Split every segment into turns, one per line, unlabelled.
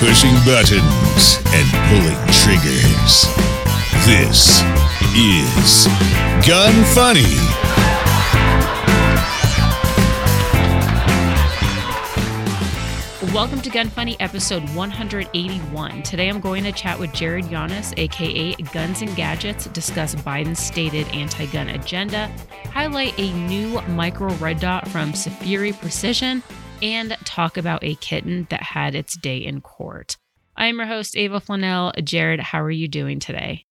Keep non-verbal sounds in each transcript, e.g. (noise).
pushing buttons and pulling triggers. This is Gun Funny.
Welcome to Gun Funny episode 181. Today I'm going to chat with Jared Yanis, aka Guns and Gadgets, discuss Biden's stated anti gun agenda, highlight a new micro red dot from Safiri Precision, and talk about a kitten that had its day in court. I'm your host, Ava Flanell. Jared, how are you doing today?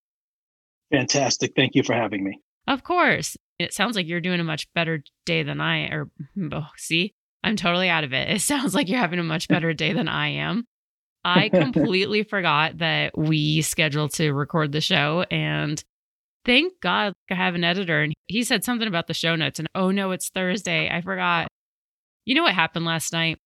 Fantastic. Thank you for having me.
Of course. It sounds like you're doing a much better day than I or (laughs) oh, see, I'm totally out of it. It (laughs) sounds like you're having a much better day than I am. I (laughs) completely forgot that we scheduled to record the show and thank God I have an editor and he said something about the show notes and oh no, it's Thursday. I forgot. You know what happened last night?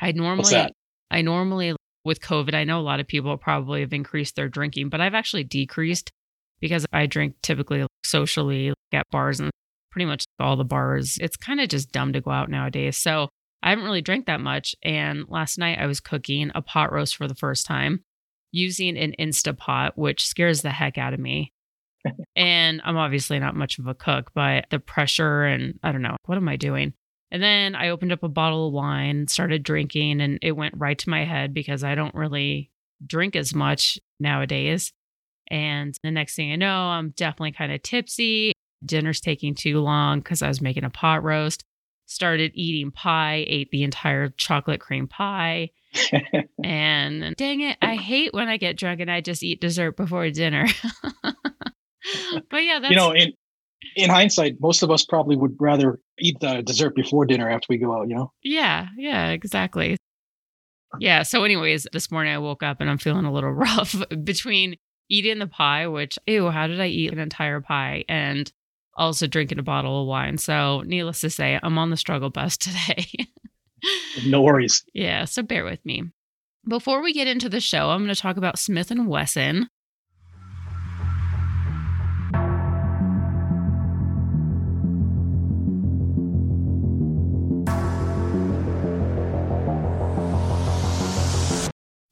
I normally I normally with COVID, I know a lot of people probably have increased their drinking, but I've actually decreased because I drink typically socially at bars and pretty much all the bars. It's kind of just dumb to go out nowadays. So I haven't really drank that much. And last night I was cooking a pot roast for the first time using an Instapot, which scares the heck out of me. (laughs) and I'm obviously not much of a cook, but the pressure and I don't know, what am I doing? And then I opened up a bottle of wine, started drinking, and it went right to my head because I don't really drink as much nowadays. And the next thing I know, I'm definitely kind of tipsy. Dinner's taking too long because I was making a pot roast. Started eating pie, ate the entire chocolate cream pie. (laughs) and dang it, I hate when I get drunk and I just eat dessert before dinner. (laughs) but yeah, that's
you know, in in hindsight, most of us probably would rather eat the dessert before dinner after we go out, you know?
Yeah, yeah, exactly. Yeah. So, anyways, this morning I woke up and I'm feeling a little (laughs) rough between eating the pie, which, ew, how did I eat an entire pie? And also drinking a bottle of wine. So, needless to say, I'm on the struggle bus (laughs) today.
no worries.
Yeah, so bear with me. Before we get into the show, I'm going to talk about Smith and Wesson.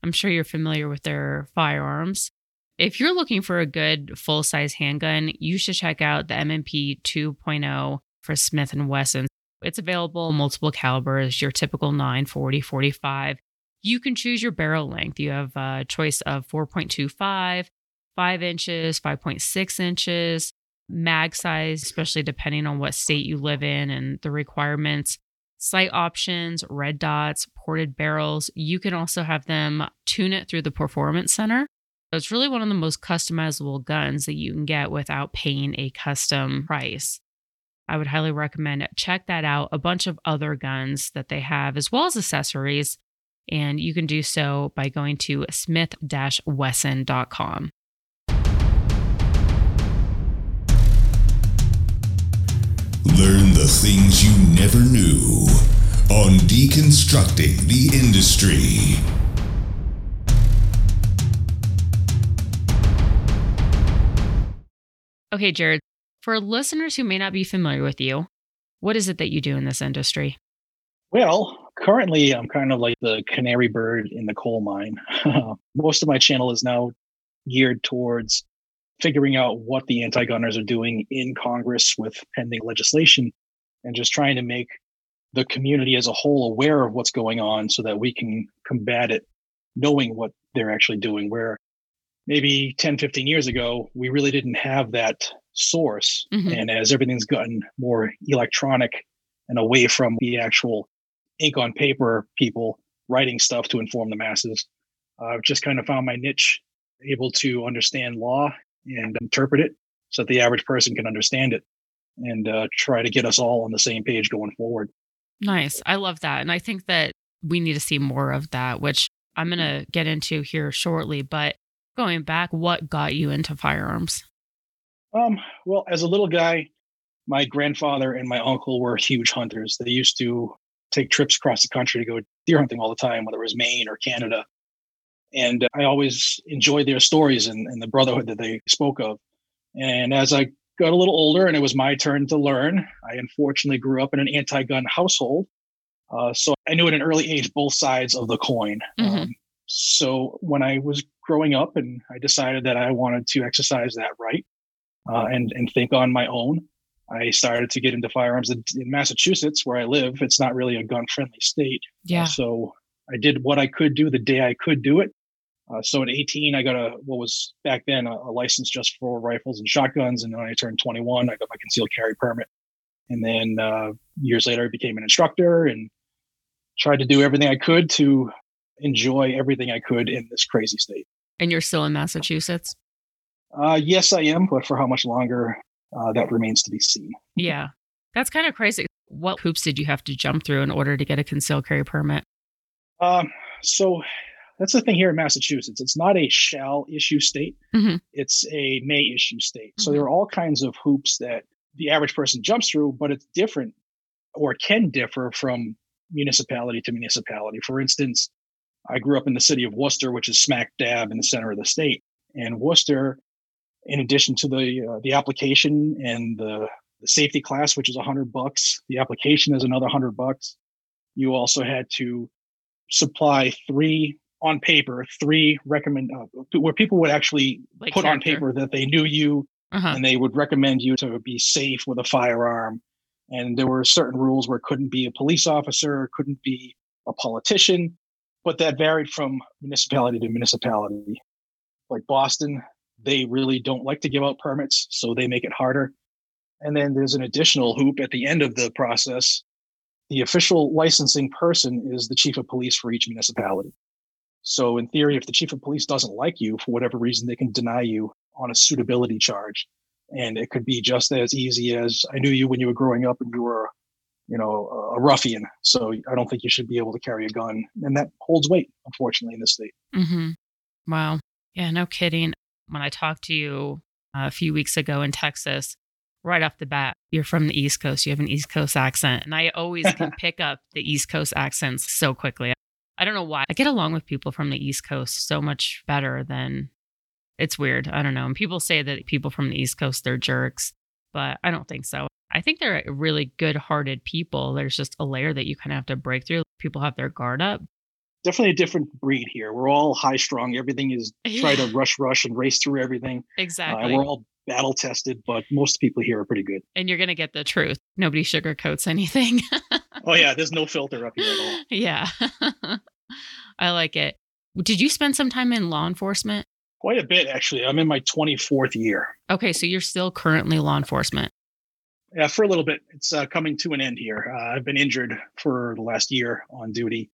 I'm sure you're familiar with their firearms. If you're looking for a good full size handgun, you should check out the M&P 2.0 for Smith & Wesson. It's available in multiple calibers, your typical 9, 40, 45. You can choose your barrel length. You have a choice of 4.25, 5 inches, 5.6 inches, mag size, especially depending on what state you live in and the requirements, sight options, red dots, ported barrels. You can also have them tune it through the Performance Center. So it's really one of the most customizable guns that you can get without paying a custom price. I would highly recommend it. check that out. A bunch of other guns that they have, as well as accessories. And you can do so by going to smith-wesson.com.
Learn the things you never knew on Deconstructing the Industry.
Okay, Jared, for listeners who may not be familiar with you, what is it that you do in this industry?
Well, currently I'm kind of like the canary bird in the coal mine. (laughs) Most of my channel is now geared towards figuring out what the anti gunners are doing in Congress with pending legislation and just trying to make the community as a whole aware of what's going on so that we can combat it knowing what they're actually doing where maybe 10 15 years ago we really didn't have that source mm-hmm. and as everything's gotten more electronic and away from the actual ink on paper people writing stuff to inform the masses i've just kind of found my niche able to understand law and interpret it so that the average person can understand it and uh, try to get us all on the same page going forward
Nice. I love that. And I think that we need to see more of that, which I'm going to get into here shortly. But going back, what got you into firearms?
Um, well, as a little guy, my grandfather and my uncle were huge hunters. They used to take trips across the country to go deer hunting all the time, whether it was Maine or Canada. And I always enjoyed their stories and, and the brotherhood that they spoke of. And as I got a little older and it was my turn to learn. I unfortunately grew up in an anti gun household. Uh, so I knew at an early age both sides of the coin. Mm-hmm. Um, So when I was growing up and I decided that I wanted to exercise that right uh, and, and think on my own, I started to get into firearms in, in Massachusetts, where I live. It's not really a gun friendly state.
Yeah.
So I did what I could do the day I could do it. Uh, so at 18, I got a what was back then a, a, license just for rifles and shotguns, and then when I turned 21, I got my concealed carry permit. And then uh, years later, I became an instructor and tried to do everything I could to enjoy everything I could in this crazy state.
And you're still in Massachusetts?
Uh, yes, I am, but for how much longer, uh, that remains to be seen.
Yeah, that's kind of crazy. What hoops did you have to jump through in order to get a concealed carry permit?
Um, so that's the thing here in Massachusetts. It's not a shall issue state.
Mm-hmm.
It's a may issue state.
Mm-hmm.
So there are all kinds of hoops that the average person jumps through, but it's different or can differ from municipality to municipality. For instance, I grew up in the city of Worcester, which is smack dab in the center of the state. And Worcester, in addition to the uh, the application and the, the safety class, which is a hundred bucks, the application is another hundred bucks. You also had to supply three on paper, three recommend uh, where people would actually
Like
put on paper that they knew you
Uh-huh.
and they would recommend you to be safe with a firearm. And there were certain rules where it couldn't be a police officer, couldn't be a politician, but that varied from municipality to municipality. Like Boston, they really don't like to give out permits, so they make it harder. And then there's an additional hoop at the end of the process. The official licensing person is the chief of police for each municipality. So, in theory, if the chief of police doesn't like you for whatever reason, they can deny you on a suitability charge. And it could be just as easy as I knew you when you were growing up and you were, you know, a ruffian. So I don't think you should be able to carry a gun. And that holds weight, unfortunately, in this state.
Mm-hmm. Wow. Yeah, no kidding. When I talked to you uh, a few weeks ago in Texas, right off the bat, you're from the East Coast. You have an East Coast accent. And I always (laughs) can pick up the East Coast accents so quickly. I don't know why. I get along with people from the East Coast so much better than it's weird. I don't know. And people say that people from the East Coast, they're jerks, but I don't think so. I think they're really good hearted people. There's just a layer that you kind of have to break through. People have their guard up.
Definitely a different breed here. We're all high strung. Everything is (laughs) try to rush, rush, and race through everything. Uh,
Exactly.
we're all battle tested, but most people here are pretty good.
and you're going to get the truth. Nobody sugarcoats anything. (laughs)
Oh yeah, there's no filter up here at all.
yeah. (laughs) I like it. Did you spend some time in law enforcement?
Quite a bit actually. I'm in my 24th year.
Okay, so you're still currently law enforcement.
Yeah, for a little bit. It's uh, coming to an end here. Uh, I've been injured for the last year on duty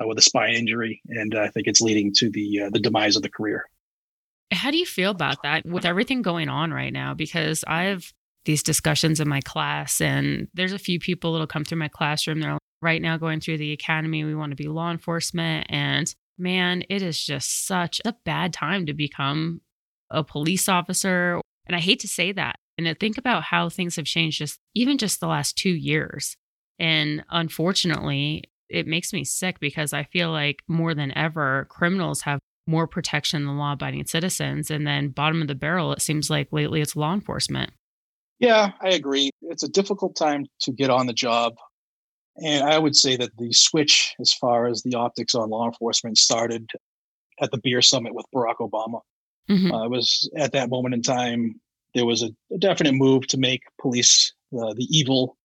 uh, with a spine injury, and I think it's leading to the uh, the demise of the career.
How do you feel about that with everything going on right now? Because I've these discussions in my class, and there's a few people that'll come through my classroom. They're right now going through the academy. We want to be law enforcement. And man, it is just such a bad time to become a police officer. And I hate to say that. And to think about how things have changed just even just the last two years. And unfortunately, it makes me sick because I feel like more than ever, criminals have more protection than law abiding citizens. And then, bottom of the barrel, it seems like lately it's law enforcement.
Yeah, I agree. It's a difficult time to get on the job. And I would say that the switch, as far as the optics on law enforcement, started at the beer summit with Barack Obama.
Mhm.
Uh, it was at that moment in time, there was a, a definite move to make police uh, the evil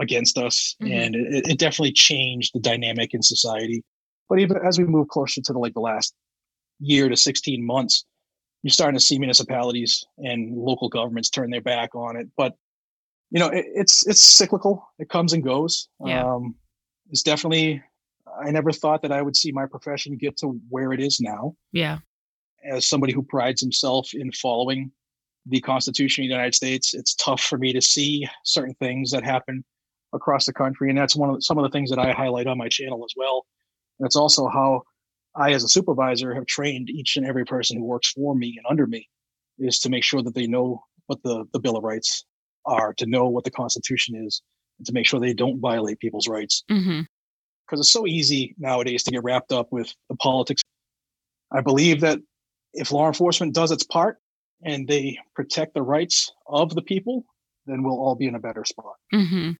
against us.
Mhm.
And it, it definitely changed the dynamic in society. But even as we move closer to the, like the last year to 16 months, you're starting to see municipalities and local governments turn their back on it. But you know, it, it's it's cyclical. It comes and goes.
Yeah.
Um, it's definitely. I never thought that I would see my profession get to where it is now.
Yeah.
As somebody who prides himself in following the Constitution of the United States, it's tough for me to see certain things that happen across the country, and that's one of the, some of the things that I highlight on my channel as well. And it's also how I, as a supervisor, have trained each and every person who works for me and under me is to make sure that they know what the, the Bill of Rights are, to know what the Constitution is, and to make sure they don't violate people's rights.
hmm
Because it's so easy nowadays to get wrapped up with the politics. I believe that if law enforcement does its part and they protect the rights of the people, then we'll all be in a better spot.
hmm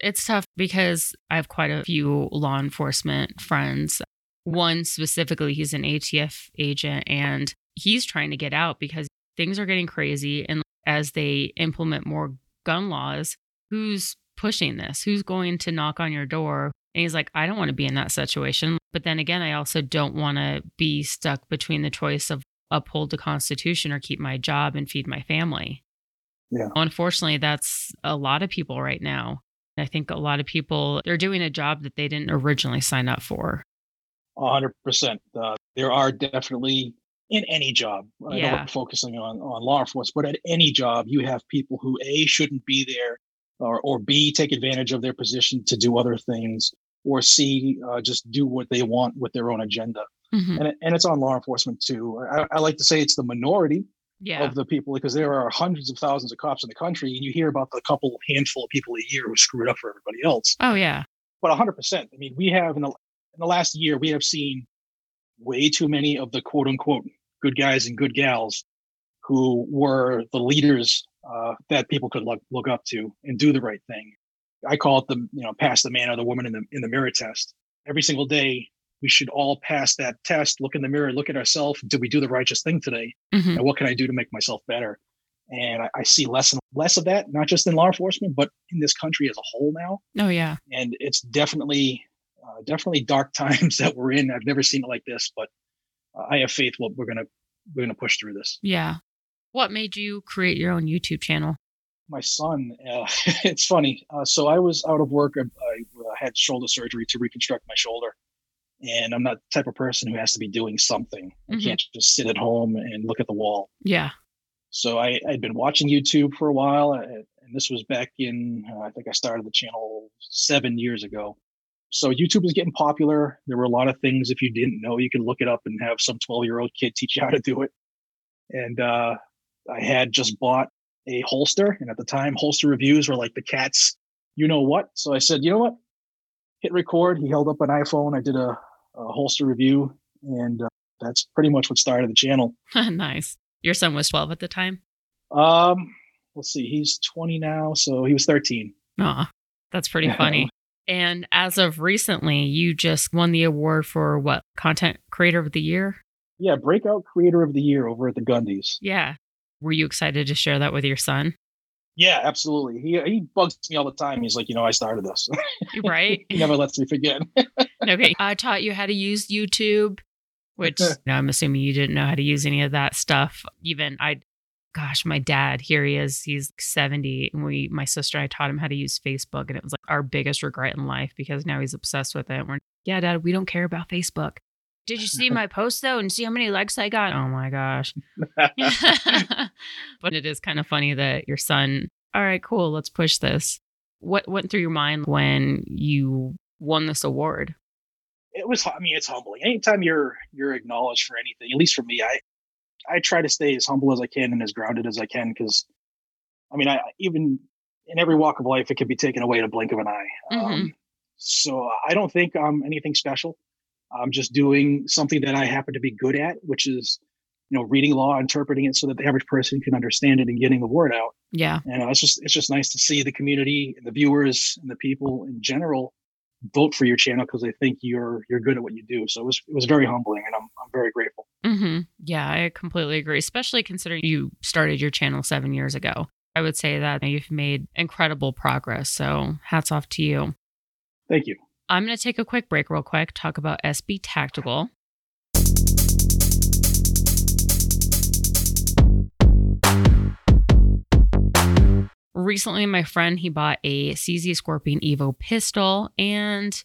It's tough because I have quite a few law enforcement friends. One specifically, he's an ATF agent and he's trying to get out because things are getting crazy. And as they implement more gun laws, who's pushing this? Who's going to knock on your door? And he's like, I don't want to be in that situation. But then again, I also don't want to be stuck between the choice of uphold the Constitution or keep my job and feed my family.
Yeah.
Unfortunately, that's a lot of people right now. I think a lot of people, they're doing a job that they didn't originally sign up for.
A hundred percent. Uh, there are definitely in any job. I know
Yeah.
we're focusing on on law enforcement, but at any job, you have people who a shouldn't be there, or or b take advantage of their position to do other things, or c uh, just do what they want with their own agenda.
Mhm.
And and it's on law enforcement too. I, I like to say it's the minority
Yeah.
of the people because there are hundreds of thousands of cops in the country, and you hear about the couple handful of people a year who screwed up for everybody else
oh, yeah.
but 100%. I mean, we have in the, in the last year, we have seen way too many of the quote unquote good guys and good gals who were the leaders uh, that people could look, look up to and do the right thing. I call it the, you know, pass the man or the woman in the, in the mirror test. Every single day, we should all pass that test, look in the mirror, look at ourselves. Did we do the righteous thing today?
Mhm.
And what can I do to make myself better? And I, I see less and less of that, not just in law enforcement, but in this country as a whole now
Oh, yeah.
and it's definitely uh, definitely dark (laughs) times that we're in. I've never seen it like this, but I have faith. Well, we're gonna we're gonna push through this.
Yeah. What made you create your own YouTube channel?
My son, uh, (laughs) it's funny. Uh, so I was out of work. I, I uh, had shoulder surgery to reconstruct my shoulder, and I'm not the type of person who has to be doing something. I
Mhm.
can't just sit at home and look at the wall.
Yeah.
So I, I'd been watching YouTube for a while, and this was back in, uh, I think I started the channel seven years ago. So YouTube was getting popular. There were a lot of things, if you didn't know, you could look it up and have some 12 year old kid teach you how to do it. And uh, I had just bought a holster, and at the time, holster reviews were like the cat's, you know what? So I said, you know what? Hit record. He held up an iPhone. I did a holster review, and uh, that's pretty much what started the channel. (laughs)
nice. Your son was 12 at the time?
Um, let's see, he's 20 now, so he was 13.
Aw, that's pretty (laughs) funny. And as of recently, you just won the award for what? Content Creator of the Year?
Yeah, breakout creator of the year over at the Gundies.
Yeah. Were you excited to share that with your son?
Yeah, absolutely. He he bugs me all the time. He's like, you know, I started this. (laughs)
Right?
he never lets me forget.
Okay. I taught you how to use YouTube, which (laughs) no, I'm assuming you didn't know how to use any of that stuff. Even I, gosh, my dad, here he is. He's 70. And we, my sister and I taught him how to use Facebook. And it was like our biggest regret in life because now he's obsessed with it. We're, yeah, dad, we don't care about Facebook. Did you see my post though and see how many likes I got? Oh my gosh. (laughs) (laughs) but it is kind of funny that your son, all right, cool, let's push this. What went through your mind when you won this award?
It was I mean, it's humbling. Anytime you're you're acknowledged for anything, at least for me, I I try to stay as humble as I can and as grounded as I can because I mean, I even in every walk of life, it can be taken away in a blink of an eye. Um, so I don't think I'm anything special. I'm just doing something that I happen to be good at, which is, you know, reading law, interpreting it so that the average person can understand it and getting the word out.
Yeah.
And uh, it's just it's just nice to see the community and the viewers and the people in general vote for your channel because they think you're you're good at what you do. So it was it was very humbling, and I'm I'm very grateful.
hmm Yeah, I completely agree, especially considering you started your channel seven years ago. I would say that you've made incredible progress. So hats off to you.
Thank you.
I'm going to take a quick break, real quick, talk about SB Tactical. Recently, my friend he bought a CZ Scorpion Evo pistol, and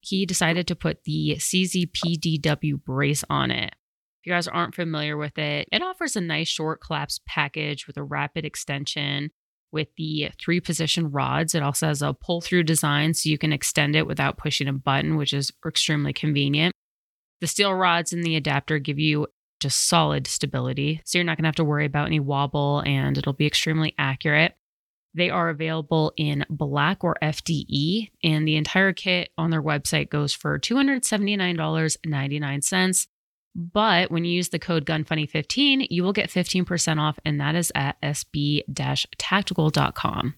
he decided to put the CZ PDW brace on it. If you guys aren't familiar with it, it offers a nice short collapse package with a rapid extension with the three position rods. It also has a pull through design so you can extend it without pushing a button, which is extremely convenient. The steel rods in the adapter give you just solid stability, so you're not going to have to worry about any wobble and it'll be extremely accurate. They are available in black or FDE, and the entire kit on their website goes for $279.99. But when you use the code GUNFUNNY15, you will get 15% off, and that is at sb tactical.com.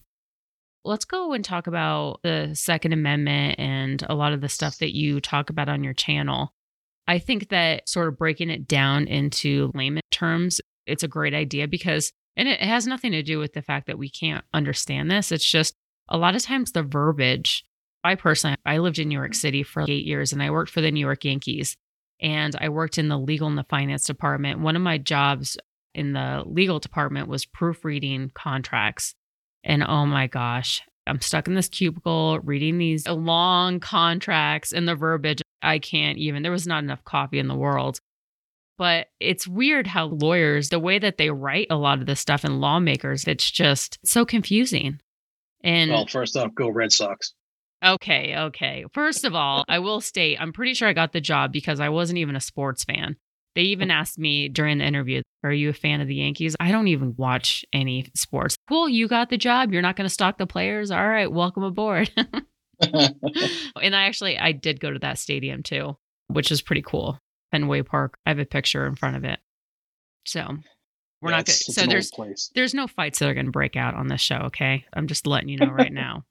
Let's go and talk about the Second Amendment and a lot of the stuff that you talk about on your channel. I think that sort of breaking it down into layman terms, it's a great idea because, and it has nothing to do with the fact that we can't understand this. It's just a lot of times the verbiage. I personally, I lived in New York mm-hmm. City for eight years and I worked for the New York Yankees and I worked in the legal and the finance department. One of my jobs in the legal department was proofreading contracts. And oh my gosh, I'm stuck in this cubicle reading these long contracts and the verbiage. I can't even, there was not enough coffee in the world. But it's weird how lawyers, the way that they write a lot of this stuff and lawmakers, it's just so confusing. And
well, first off, go Red Sox.
Okay, okay. First of all, I will state I'm pretty sure I got the job because I wasn't even a sports fan. They even asked me during the interview, Are you a fan of the Yankees? I don't even watch any sports. Cool, you got the job. You're not going to stalk the players. All right, welcome aboard. (laughs) (laughs) and I actually I did go to that stadium too, which is pretty cool. Fenway Park. I have a picture in front of it. So we're
Yeah,
not going
it's
so there's
place.
there's no fights that are going to break out on this show, okay? I'm just letting you know right now.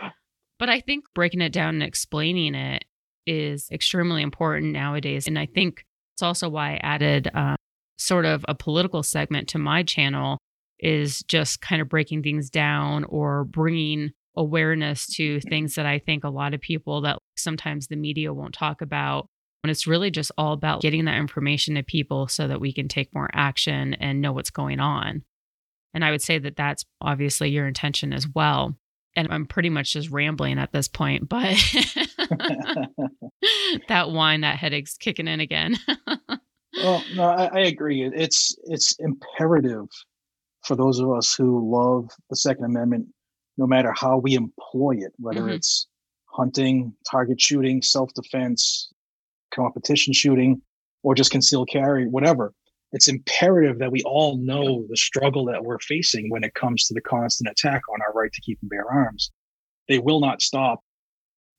(laughs) But I think breaking it down and explaining it is extremely important nowadays. And I think it's also why I added um, sort of a political segment to my channel is just kind of breaking things down or bringing awareness to things that I think a lot of people that sometimes the media won't talk about. And it's really just all about getting that information to people so that we can take more action and know what's going on. And I would say that that's obviously your intention as well. And I'm pretty much just rambling at this point, but (laughs) that wine, that headache's kicking in again. (laughs)
well, no, I, I agree. It's it's imperative for those of us who love the Second Amendment, no matter how we employ it, whether
Mhm.
it's hunting, target shooting, self-defense, competition shooting, or just concealed carry, whatever. It's imperative that we all know the struggle that we're facing when it comes to the constant attack on our right to keep and bear arms. They will not stop.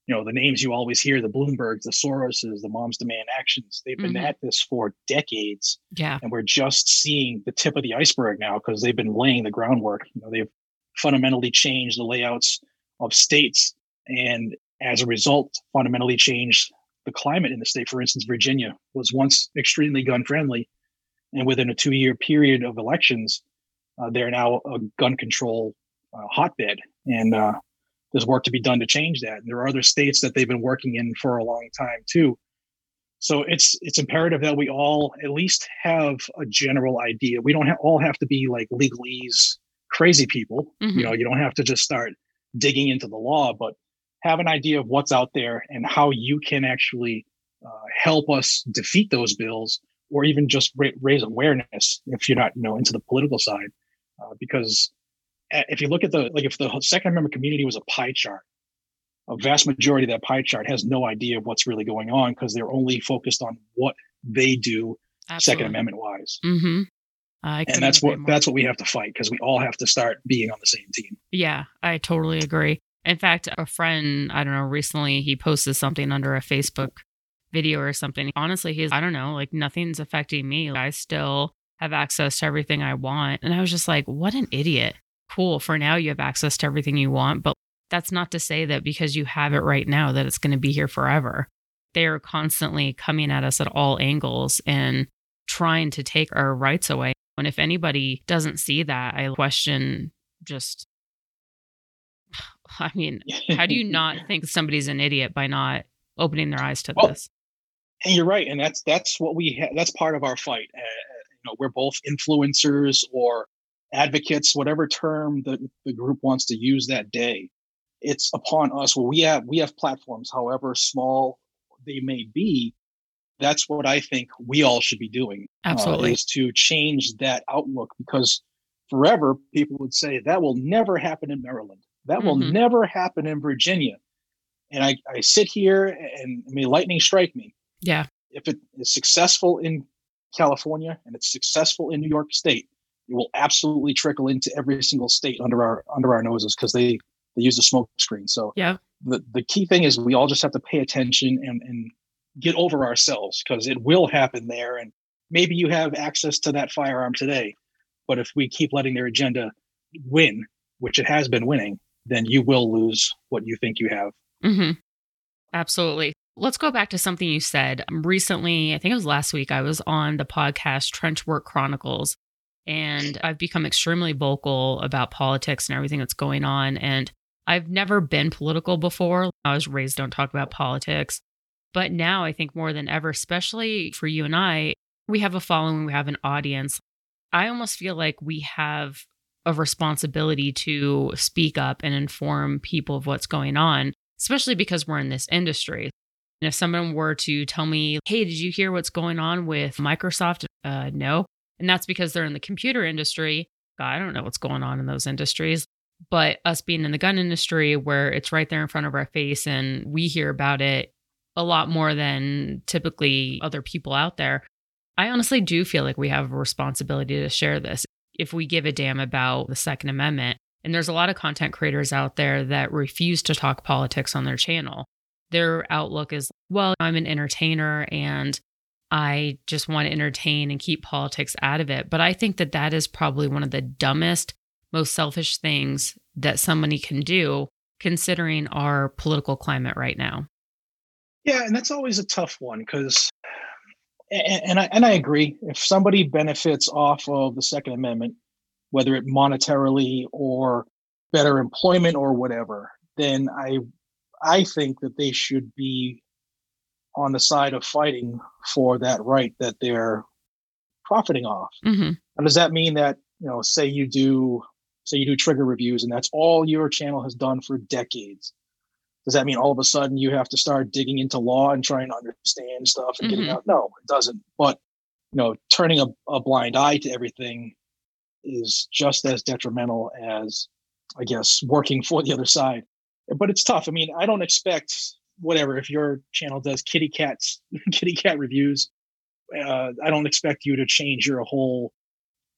You know, the names you always hear, the Bloombergs, the Soroses, the Moms Demand Actions, they've been
Mhm.
at this for decades
yeah.
and we're just seeing the tip of the iceberg now because they've been laying the groundwork. You know, they've fundamentally changed the layouts of states, and as a result, fundamentally changed the climate in the state. For instance, Virginia was once extremely gun friendly, and within a two-year period of elections, uh, they're now a gun control uh, hotbed, and uh, there's work to be done to change that. And there are other states that they've been working in for a long time too. So it's it's imperative that we all at least have a general idea. We don't ha- all have to be like legalese crazy people.
Mhm.
You know, you don't have to just start digging into the law, but have an idea of what's out there and how you can actually uh, help us defeat those bills, or even just ra- raise awareness if you're not, you know, into the political side. Uh, because uh, if you look at the like, if the Second Amendment community was a pie chart, a vast majority of that pie chart has no idea of what's really going on because they're only focused on what they do Second Amendment wise.
Mm-hmm. I
And that's what that's what we have to fight because we all have to start being on the same team.
Yeah, I totally agree. In fact, a friend, I don't know, recently he posted something under a Facebook video or something. Honestly, he's, I don't know, like nothing's affecting me. I still have access to everything I want. And I was just like, what an idiot. Cool. For now, you have access to everything you want. But that's not to say that because you have it right now, that it's going to be here forever. They are constantly coming at us at all angles and trying to take our rights away. And if anybody doesn't see that, I question just (laughs) I mean, (laughs) how do you not think somebody's an idiot by not opening their eyes to
Well,
this?
And you're right, and that's that's what we ha- that's part of our fight. Uh, you know, we're both influencers or advocates, whatever term the, the group wants to use that day. It's upon us. Well, we have we have platforms, however small they may be. That's what I think we all should be doing. uh,
Absolutely.
is to change that outlook because forever people would say that will never happen in Maryland. That will
Mhm.
never happen in Virginia. And I, I sit here and may lightning strike me
yeah.
if it is successful in California and it's successful in New York State, it will absolutely trickle into every single state under our under our noses because they they use the smoke screen. So
Yeah.
the the key thing is we all just have to pay attention and and get over ourselves because it will happen there. And maybe you have access to that firearm today, but if we keep letting their agenda win, which it has been winning, then you will lose what you think you have.
hmm Absolutely. Let's go back to something you said recently. I think it was last week. I was on the podcast Trenchwork Chronicles, and I've become extremely vocal about politics and everything that's going on. And I've never been political before. I was raised don't talk about politics. But now I think more than ever, especially for you and I, we have a following, we have an audience. I almost feel like we have a responsibility to speak up and inform people of what's going on, especially because we're in this industry. And if someone were to tell me, hey, did you hear what's going on with Microsoft? Uh, no. And that's because they're in the computer industry. God, I don't know what's going on in those industries. But us being in the gun industry where it's right there in front of our face and we hear about it a lot more than typically other people out there, I honestly do feel like we have a responsibility to share this if we give a damn about the Second Amendment. And there's a lot of content creators out there that refuse to talk politics on their channel. Their outlook is, well, I'm an entertainer and I just want to entertain and keep politics out of it. But I think that that is probably one of the dumbest, most selfish things that somebody can do considering our political climate right now.
Yeah, and that's always a tough one because and, and I and I agree. If somebody benefits off of the Second Amendment, whether it monetarily or better employment or whatever, then I I think that they should be on the side of fighting for that right that they're profiting off.
Mm-hmm.
And does that mean that you know, say you do say you do trigger reviews and that's all your channel has done for decades? Does that mean all of a sudden you have to start digging into law and trying to understand stuff and mm-hmm. getting out? No, it doesn't. But you know, turning a, a blind eye to everything is just as detrimental as, I guess, working for the other side. But it's tough. I mean, I don't expect whatever if your channel does kitty cats (laughs) kitty cat reviews uh, i don't expect you to change your whole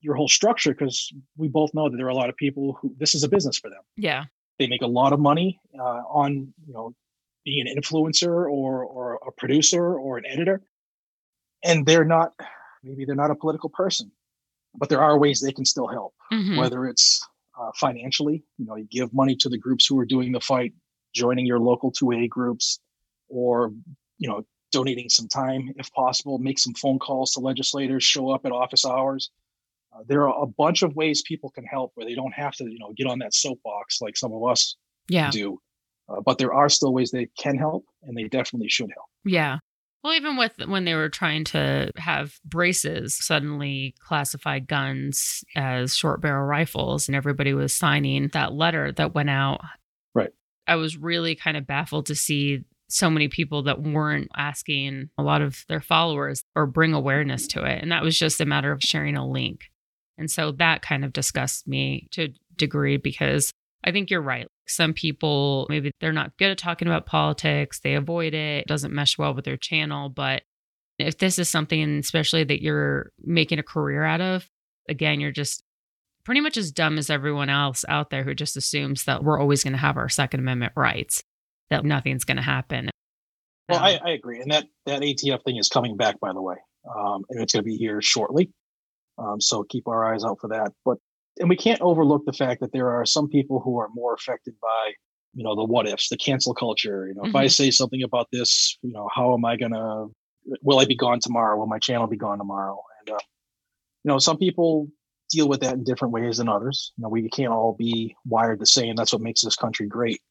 your whole structure because we both know that there are a lot of people who this is a business for them
yeah
they make a lot of money uh, on you know being an influencer or or a producer or an editor and they're not maybe they're not a political person but there are ways they can still help mm-hmm. whether it's uh, financially you know you give money to the groups who are doing the fight joining your local 2A groups, or you know, donating some time if possible, make some phone calls to legislators, show up at office hours. Uh, there are a bunch of ways people can help where they don't have to, you know, get on that soapbox like some of us
yeah.
do. Uh, but there are still ways they can help, and they definitely should help.
Yeah. Well, even with when they were trying to have braces suddenly classify guns as short barrel rifles, and everybody was signing that letter that went out Right. I was really kind of baffled to see so many people that weren't asking a lot of their followers or bring awareness to it. And that was just a matter of sharing a link. And so that kind of disgusts me to a degree because I think you're right. Some people, maybe they're not good at talking about politics, they avoid it, it doesn't mesh well with their channel. But if this is something, especially that you're making a career out of, again, you're just pretty much as dumb as everyone else out there who just assumes that we're always going to have our Second Amendment rights, that nothing's going to happen.
Well, um, I, I, agree, and that that ATF thing is coming back, by the way, um, and it's going to be here shortly. Um, so keep our eyes out for that. But and we can't overlook the fact that there are some people who are more affected by you know the what ifs, the cancel culture. You know, mm-hmm. if I mm-hmm. say something about this, you know, how am I gonna? Will I be gone tomorrow? Will my channel be gone tomorrow? And uh, you know, some people deal with that in different ways than others. You know, we can't all be wired the same. That's what makes this country great.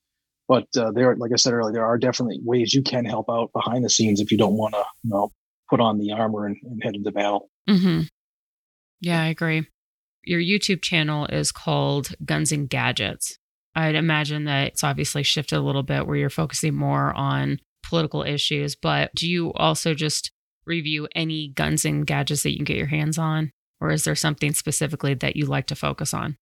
But uh, there, like I said earlier, there are definitely ways you can help out behind the scenes if you don't want to, you know, put on the armor and, and head into battle.
Mm-hmm. Yeah, I agree. Your YouTube channel is called Guns and Gadgets. I'd imagine that it's obviously shifted a little bit where you're focusing more on political issues, but do you also just review any guns and gadgets that you can get your hands on? Or is there something specifically that you like to focus on?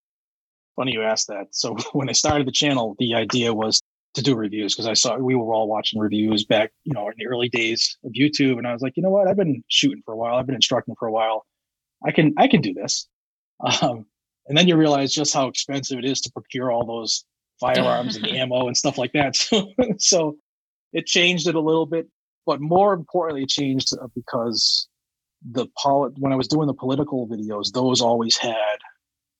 Funny you asked that. So (laughs) when I started the channel, the idea was to do reviews because I saw we were all watching reviews back, you know, in the early days of YouTube, and I was like, you know what, I've been shooting for a while, I've been instructing for a while, I can I can do this. Um, and then you realize just how expensive it is to procure all those firearms and (laughs) ammo and stuff like that. (laughs) So so it changed it a little bit, but more importantly, it changed uh, because the poli- when I was doing the political videos, those always had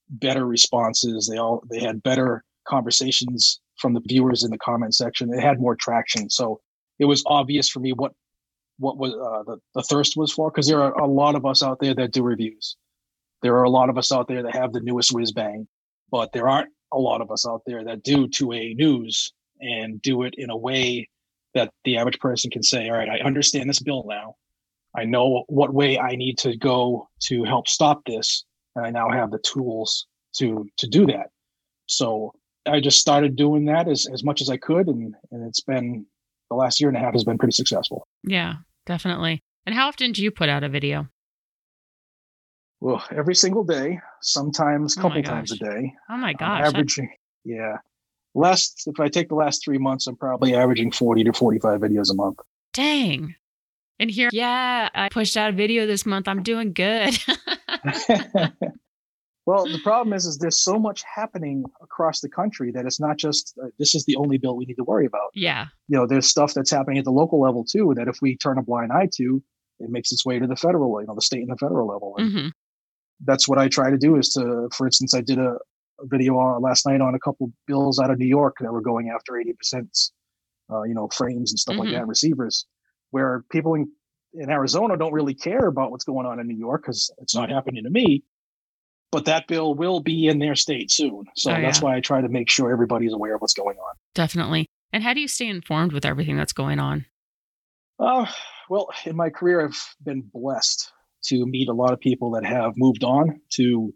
better responses. They all they had better conversations from the viewers in the comment section. It had more traction. So it was obvious for me what what was uh, the, the thirst was for because there are a lot of us out there that do reviews. There are a lot of us out there that have the newest whiz bang, but there aren't a lot of us out there that do 2A news and do it in a way that the average person can say, all right, I understand this bill now. I know what way I need to go to help stop this. And I now have the tools to to do that. So I just started doing that as, as much as I could and, and it's been the last year and a half has been pretty successful.
Yeah, definitely. And how often do you put out a video?
Well, every single day, sometimes a
Oh
couple times a day.
Oh my
I'm
gosh. that-
averaging, yeah. Last, if I take the last three months, I'm probably averaging 40 to 45 videos a month.
dang. And here, yeah, I pushed out a video this month. I'm doing good. (laughs) (laughs)
well, the (gasps) problem is, is there's so much happening across the country that it's not just uh, this is the only bill we need to worry about.
yeah.
You know, there's stuff that's happening at the local level too. That if we turn a blind eye to, it makes its way to the federal, you know, the state and the federal level. And
hmm
that's what I try to do. Is to, for instance, I did a, a video on, last night on a couple bills out of New York that were going after 80 percent, uh, you know, frames and stuff like
Mhm.
that, receivers, where people in in Arizona don't really care about what's going on in New York because it's not happening to me. But that bill will be in their state soon. So
Oh,
that's
yeah.
why I try to make sure everybody's aware of what's going on.
Definitely. And how do you stay informed with everything that's going on?
Uh, well, in my career, I've been blessed to meet a lot of people that have moved on to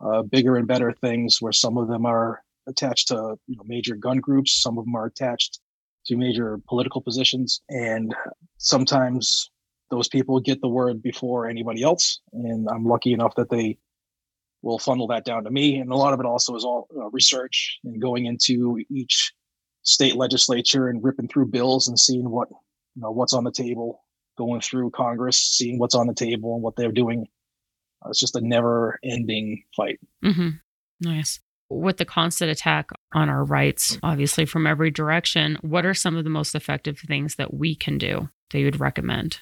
uh, bigger and better things where some of them are attached to you know, major gun groups, some of them are attached to major political positions. And sometimes those people get the word before anybody else. And I'm lucky enough that they will funnel that down to me. And a lot of it also is all uh, research and going into each state legislature and ripping through bills and seeing what you know what's on the table going through congress seeing what's on the table and what they're doing Uh, it's just a never ending fight
Mm-hmm. Nice. With the constant attack on our rights, obviously from every direction, what are some of the most effective things that we can do that you would recommend?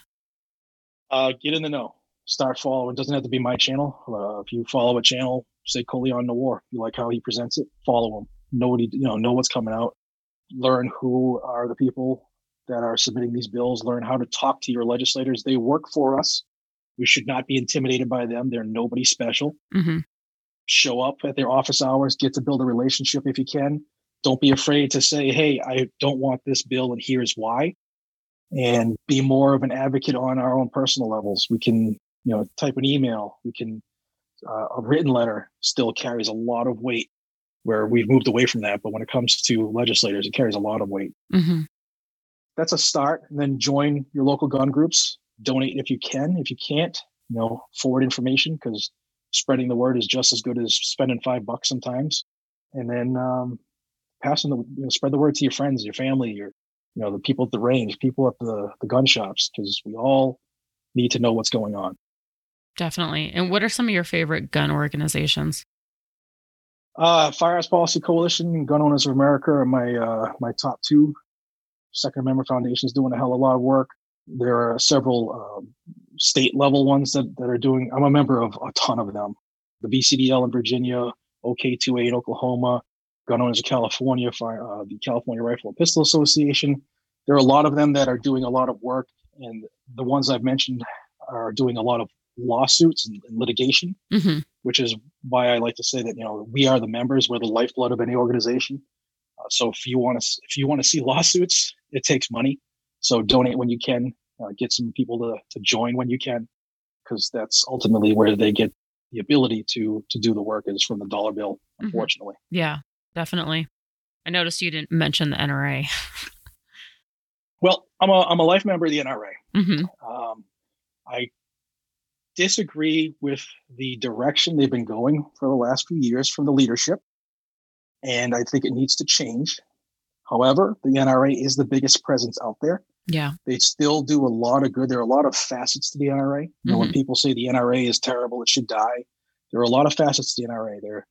uh, get in the know start following it doesn't have to be my channel. Uh, if you follow a channel say Colion Noir, you like how he presents it follow him. Know what he you know know what's coming out. Learn who are the people that are submitting these bills. Learn how to talk to your legislators. They work for us. We should not be intimidated by them. They're nobody special.
Hmm
show up at their office hours, get to build a relationship if you can. Don't be afraid to say, Hey, I don't want this bill and here's why. And be more of an advocate on our own personal levels. We can, you know, type an email. We can, uh, a written letter still carries a lot of weight where we've moved away from that. But when it comes to legislators, it carries a lot of weight.
hmm
That's a start. And then join your local gun groups. Donate if you can. If you can't, you know, forward information because spreading the word is just as good as spending five bucks sometimes. And then um, passing the you know, spread the word to your friends, your family, your you know the people at the range, people at the the gun shops, because we all need to know what's going on.
Definitely. And what are some of your favorite gun organizations?
Uh, Firearms Policy Coalition Gun Owners of America are my uh, my top two. Second Amendment Foundation is doing a hell of a lot of work. There are several um, state level ones that, that are doing. I'm a member of a ton of them. The VCDL in Virginia, OK2A in Oklahoma, Gun Owners of California, uh, the California Rifle and Pistol Association. There are a lot of them that are doing a lot of work, and the ones I've mentioned are doing a lot of lawsuits and, and litigation
hmm
which is why I like to say that you know we are the members, we're the lifeblood of any organization. Uh, so if you want to if you want to see (laughs) lawsuits, it takes money. So donate when you can, uh, get some people to to join when you can, because that's ultimately where they get the ability to to do the work is from the dollar bill.
Mhm.
Unfortunately,
Yeah, definitely. I noticed you didn't mention the NRA. (laughs)
well, I'm a I'm a life member of the NRA.
hmm
Um, I disagree with the direction they've been going for the last few years from the leadership, and I think it needs to change. However, the NRA is the biggest presence out there.
Yeah.
They still do a lot of good. There are a lot of facets to the NRA. You know, when people say the NRA is terrible, it should die. There are a lot of facets to the NRA. There,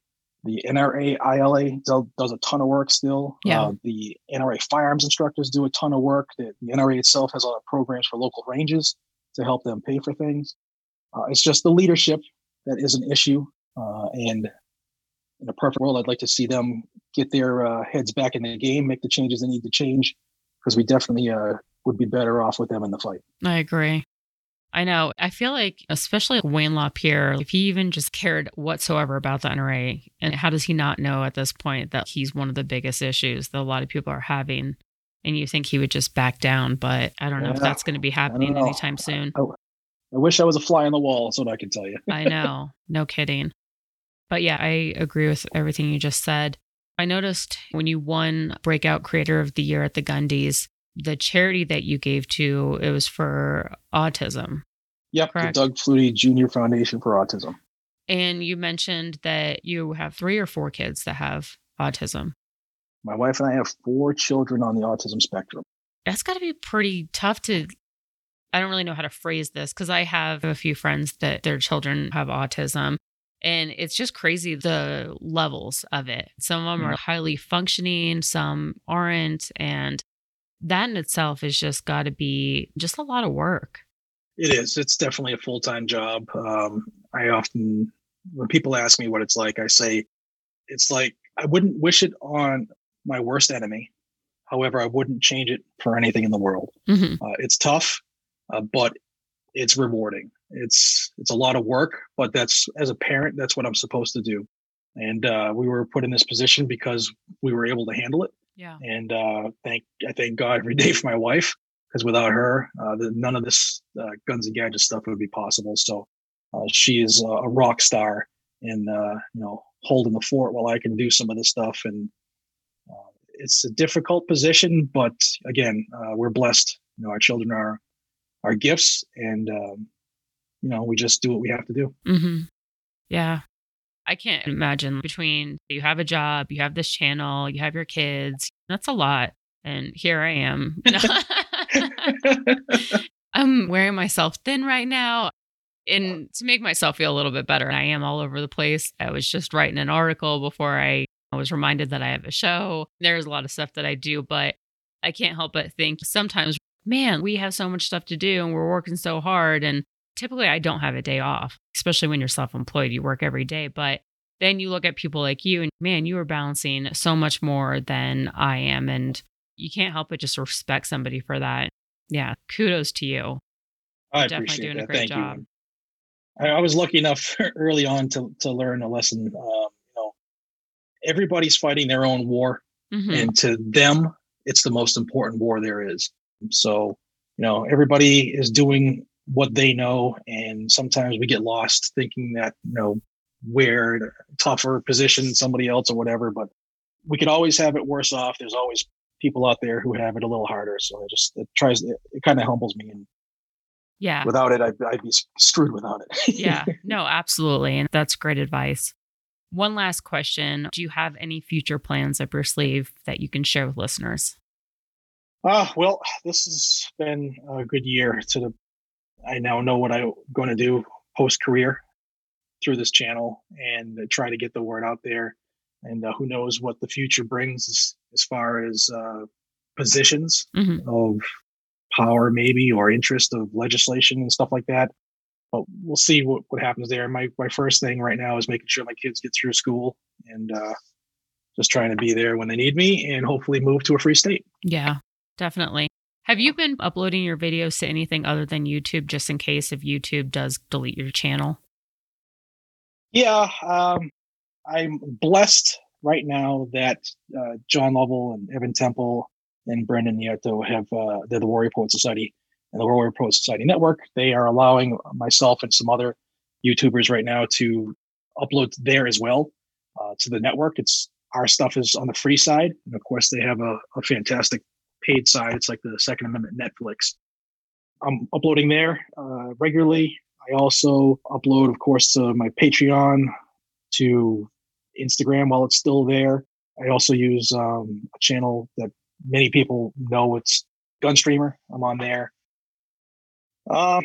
the NRA ILA does, does a ton of work still.
Yeah.
Uh, the NRA firearms instructors do a ton of work. The, the NRA itself has a lot of programs for local ranges to help them pay for things. Uh, it's just the leadership that is an issue. Uh, and in a perfect world, I'd like to see them get their uh, heads back in the game, make the changes they need to change, because we definitely uh, would be better off with them in the fight.
I agree. I know. I feel like, especially Wayne LaPierre, if he even just cared whatsoever about the NRA, and how does he not know at this point that he's one of the biggest issues that a lot of people are having? And you think he would just back down, but I don't know if that's going to be happening anytime soon.
I, I wish I was a fly on the wall. What I can tell you.
I know. No kidding. But yeah, I agree with everything you just said. I noticed when you won Breakout Creator of the Year at the Gundies, the charity that you gave to, it was for autism.
Yep,
Correct.
the Doug Flutie Junior Foundation for Autism.
And you mentioned that you have three or four kids that have autism.
My wife and I have four children on the autism spectrum.
That's got to be pretty tough to. I don't really know how to phrase this because I have a few friends that their children have autism. And it's just crazy the levels of it. Some of them are highly functioning, some aren't. And that in itself has just got to be just a lot of work.
It is. It's definitely a full time job. Um, I often, when people ask me what it's like, I say it's like I wouldn't wish it on my worst enemy. However, I wouldn't change it for anything in the world.
hmm
Uh, it's tough, uh, but it's rewarding. It's it's a lot of work, but that's as a parent, that's what I'm supposed to do. And uh, we were put in this position because we were able to handle it.
Yeah.
And uh, thank I thank God every (laughs) day for my wife because without her, uh, the, none of this uh, guns and gadgets stuff would be possible. So uh, she is a, a rock star in uh, you know holding the fort while I can do some of this stuff. And uh, it's a difficult position, but again, uh, we're blessed. You know, our children are our gifts, and um, you know we just do what we have to do.
hmm Yeah. I can't imagine between you have a job, you have this channel, you have your kids. That's a lot. And here I am. (laughs) I'm wearing myself thin right now. And to make myself feel a little bit better, I am all over the place. I was just writing an article before I was reminded that I have a show. There's a lot of stuff that I do, but I can't help but think sometimes, man, we have so much stuff to do and we're working so hard. And typically I don't have a day off, especially when you're self employed. You work every day. But then you look at people like you and man, you are balancing so much more than I am. And you can't help but just respect somebody for that. Yeah. Kudos to you.
I
Definitely
appreciate
doing a
that.
great
Thank
job.
you. I, was lucky enough (laughs) early on to to learn a lesson. Um, you know, everybody's fighting their own war,
Mhm.
and to them, it's the most important war there is. So, you know, everybody is doing what they know, and sometimes we get lost thinking that you know we're in a tougher position than somebody else or whatever. But we could always have it worse off. There's always people out there who have it a little harder. So it just it tries it, it kind of humbles me, and
Yeah.
without it, I'd, I'd be screwed without it. (laughs)
yeah. No, absolutely. And that's great advice. One last question Do you have any future plans up your sleeve that you can share with listeners?
Ah, well, this has been a good year. To the, I now know what I'm going to do post career through this channel and try to get the word out there. And uh, who knows what the future brings as, as far as uh, positions
Mhm.
of power, maybe, or interest of legislation and stuff like that. But we'll see what, what happens there. My my first thing right now is making sure my kids get through school and uh, just trying to be there when they need me and hopefully move to a free state.
Yeah, definitely. Have you been uploading your videos to anything other than YouTube just in case if YouTube does delete your channel?
Yeah, um, I'm blessed right now that uh, John Lovell and Evan Temple and Brendan Nieto have uh, they're the Warrior Poet Society and the Warrior Poet Society Network. They are allowing myself and some other YouTubers right now to upload there as well uh, to the network. It's our stuff is on the free side, and of course they have a, a fantastic paid side. It's like the Second Amendment Netflix. I'm uploading there uh, regularly. I also upload, of course, to my Patreon, to Instagram while it's still there. I also use um, a channel that many people know. It's Gunstreamer. I'm on there. Um,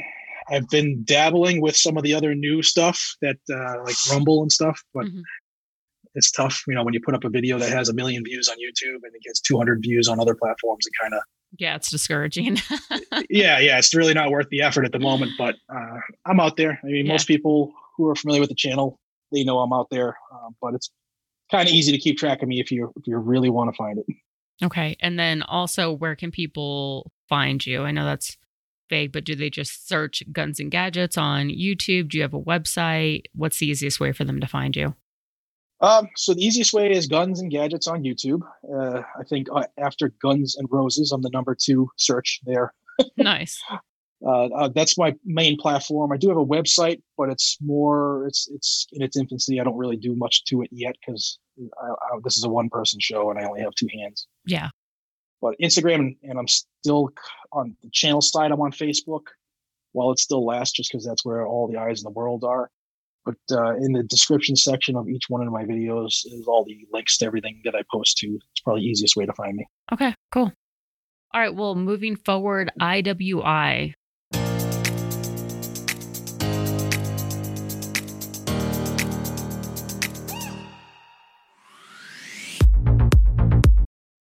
I've been dabbling with some of the other new stuff that uh, like Rumble and stuff, but
Mhm.
It's tough. You know, when you put up a video that has a million views on YouTube and it gets 200 views on other platforms, it kind of
Yeah, it's discouraging. (laughs)
yeah, yeah, it's really not worth the effort at the moment, but uh, I'm out there. I mean,
Yeah.
most people who are familiar with the channel, they know I'm out there, um, but it's kind of easy to keep track of me if you if you really want to find it.
okay. And then also, where can people find you? I know that's vague, but do they just search guns and gadgets on YouTube? Do you have a website? What's the easiest way for them to find you?
Um, so the easiest way is Guns and Gadgets on YouTube. Uh, I think uh, after Guns and Roses, I'm the number two search there.
nice. (laughs)
Uh, uh, that's my main platform. I do have a website, but it's more it's it's in its infancy. I don't really do much to it yet because this is a one person show and I only have two hands.
Yeah.
But Instagram and I'm still on the channel side. I'm on Facebook while it still lasts, just because that's where all the eyes in the world are. But uh, in the description section of each one of my videos is all the links to everything that I post to. It's probably easiest way to find me.
Okay, cool. All right, well, moving forward, IWI.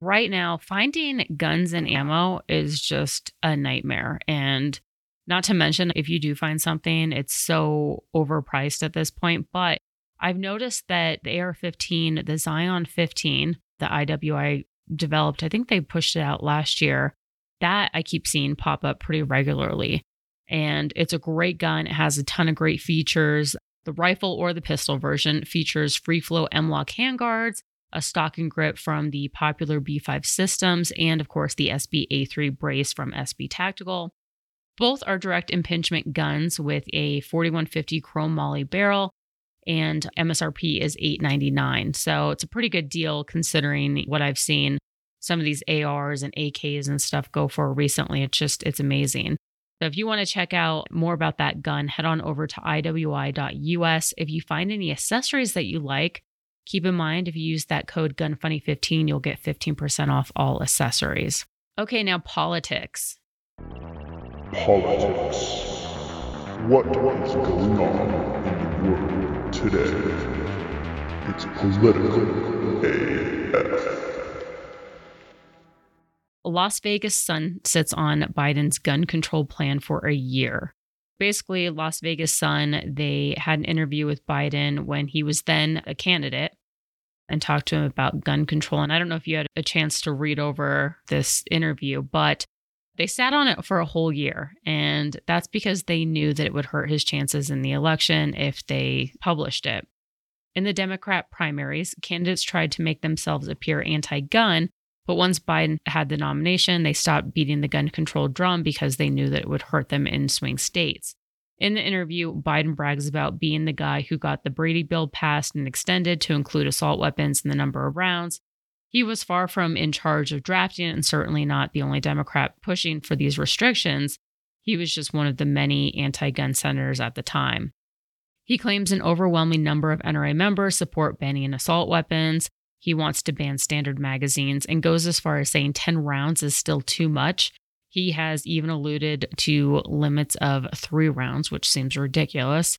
Right now, finding guns and ammo is just a nightmare. And not to mention, if you do find something, it's so overpriced at this point. But I've noticed that the AR 15, the Zion 15, the IWI developed, I think they pushed it out last year. That I keep seeing pop up pretty regularly. And it's a great gun. It has a ton of great features. The rifle or the pistol version features free flow M lock handguards, a stock and grip from the popular B5 systems, and of course the SB A3 brace from SB Tactical. Both are direct impingement guns with a 4150 chrome moly barrel and MSRP is 899. So it's a pretty good deal considering what I've seen some of these ARs and AKs and stuff go for recently. It's just it's amazing. So if you want to check out more about that gun, head on over to iwi.us. If you find any accessories that you like, keep in mind if you use that code GUNFUNNY15, you'll get 15% off all accessories. Okay, now politics.
Politics. What is going on in the world today? It's political AF.
Las Vegas Sun sits on Biden's gun control plan for a year. Basically, Las Vegas Sun, they had an interview with Biden when he was then a candidate and talked to him about gun control. And I don't know if you had a chance to read over this interview, but they sat on it for a whole year, and that's because they knew that it would hurt his chances in the election if they published it. In the Democrat primaries, candidates tried to make themselves appear anti gun, but once Biden had the nomination, they stopped beating the gun control drum because they knew that it would hurt them in swing states. In the interview, Biden brags about being the guy who got the Brady bill passed and extended to include assault weapons and the number of rounds. He was far from in charge of drafting and certainly not the only Democrat pushing for these restrictions. He was just one of the many anti gun senators at the time. He claims an overwhelming number of NRA members support banning assault weapons. He wants to ban standard magazines and goes as far as saying 10 rounds is still too much. He has even alluded to limits of three rounds, which seems ridiculous.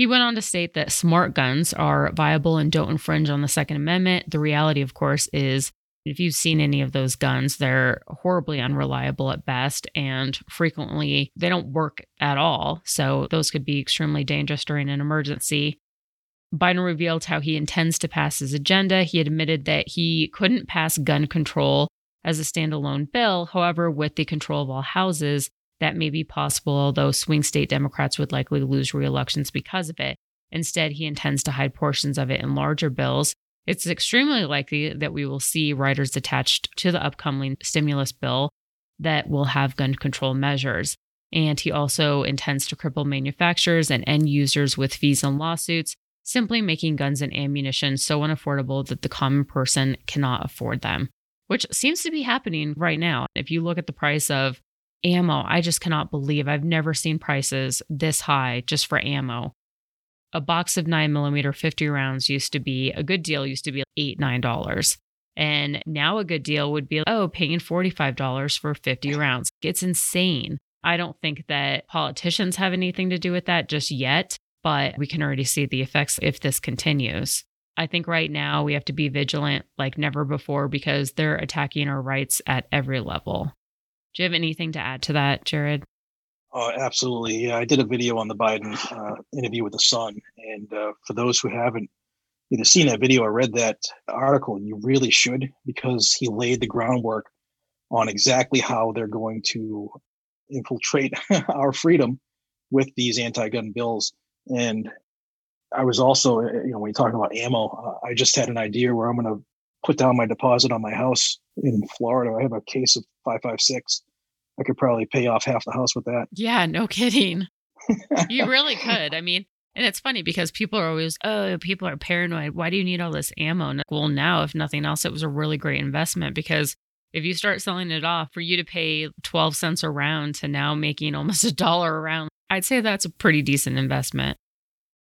He went on to state that smart guns are viable and don't infringe on the Second Amendment. The reality, of course, is if you've seen any of those guns, they're horribly unreliable at best, and frequently they don't work at all. So those could be extremely dangerous during an emergency. Biden revealed how he intends to pass his agenda. He admitted that he couldn't pass gun control as a standalone bill. However, with the control of all houses, that may be possible, although swing state Democrats would likely lose re elections because of it. Instead, he intends to hide portions of it in larger bills. It's extremely likely that we will see riders attached to the upcoming stimulus bill that will have gun control measures. And he also intends to cripple manufacturers and end users with fees and lawsuits, simply making guns and ammunition so unaffordable that the common person cannot afford them, which seems to be happening right now. If you look at the price of ammo, I just cannot believe I've never seen prices this high just for ammo. A box of 9mm 50 rounds used to be a good deal, used to be 8, $9. And now a good deal would be, oh, paying $45 for 50 (laughs) rounds. It's insane. I don't think that politicians have anything to do with that just yet, but we can already see the effects if this continues. I think right now we have to be vigilant like never before because they're attacking our rights at every level. Do you have anything to add to that, Jared?
Oh, absolutely. Yeah, I did a video on the Biden uh, interview with the Sun, and uh, for those who haven't either seen that video or read that article, you really should because he laid the groundwork on exactly how they're going to infiltrate (laughs) our freedom with these anti-gun bills. And I was also, uh, you know, when you're talking about ammo, uh, I just had an idea where I'm going to put down my deposit on my house in Florida. I have a case of 556. I could probably pay off half the house with that.
Yeah, no kidding. (laughs) you really could. I mean, and it's funny because people are always, oh, people are paranoid. Why do you need all this ammo? Well, now, if nothing else, it was a really great investment because if you start selling it off for you to pay 12 cents a round to now making almost a dollar a round, I'd say that's a pretty decent investment.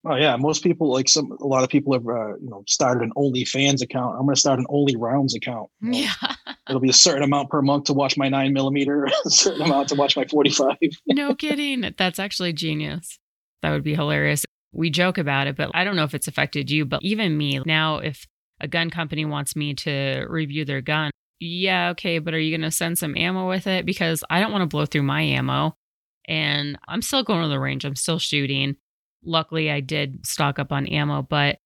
Oh yeah, most people like some a lot of people have uh, you know started an OnlyFans account. I'm going to start an Only Rounds account. You know,
Yeah. (laughs)
it'll be a certain amount per month to watch my nine millimeter, (laughs) a certain amount to watch my 45. (laughs)
no kidding. That's actually genius. That would be hilarious. We joke about it, but I don't know if it's affected you, but even me now, if a gun company wants me to review their gun, yeah, okay, but are you going to send some ammo with it? Because I don't want to blow through my ammo. And I'm still going to the range, I'm still shooting. Luckily, I did stock up on ammo, but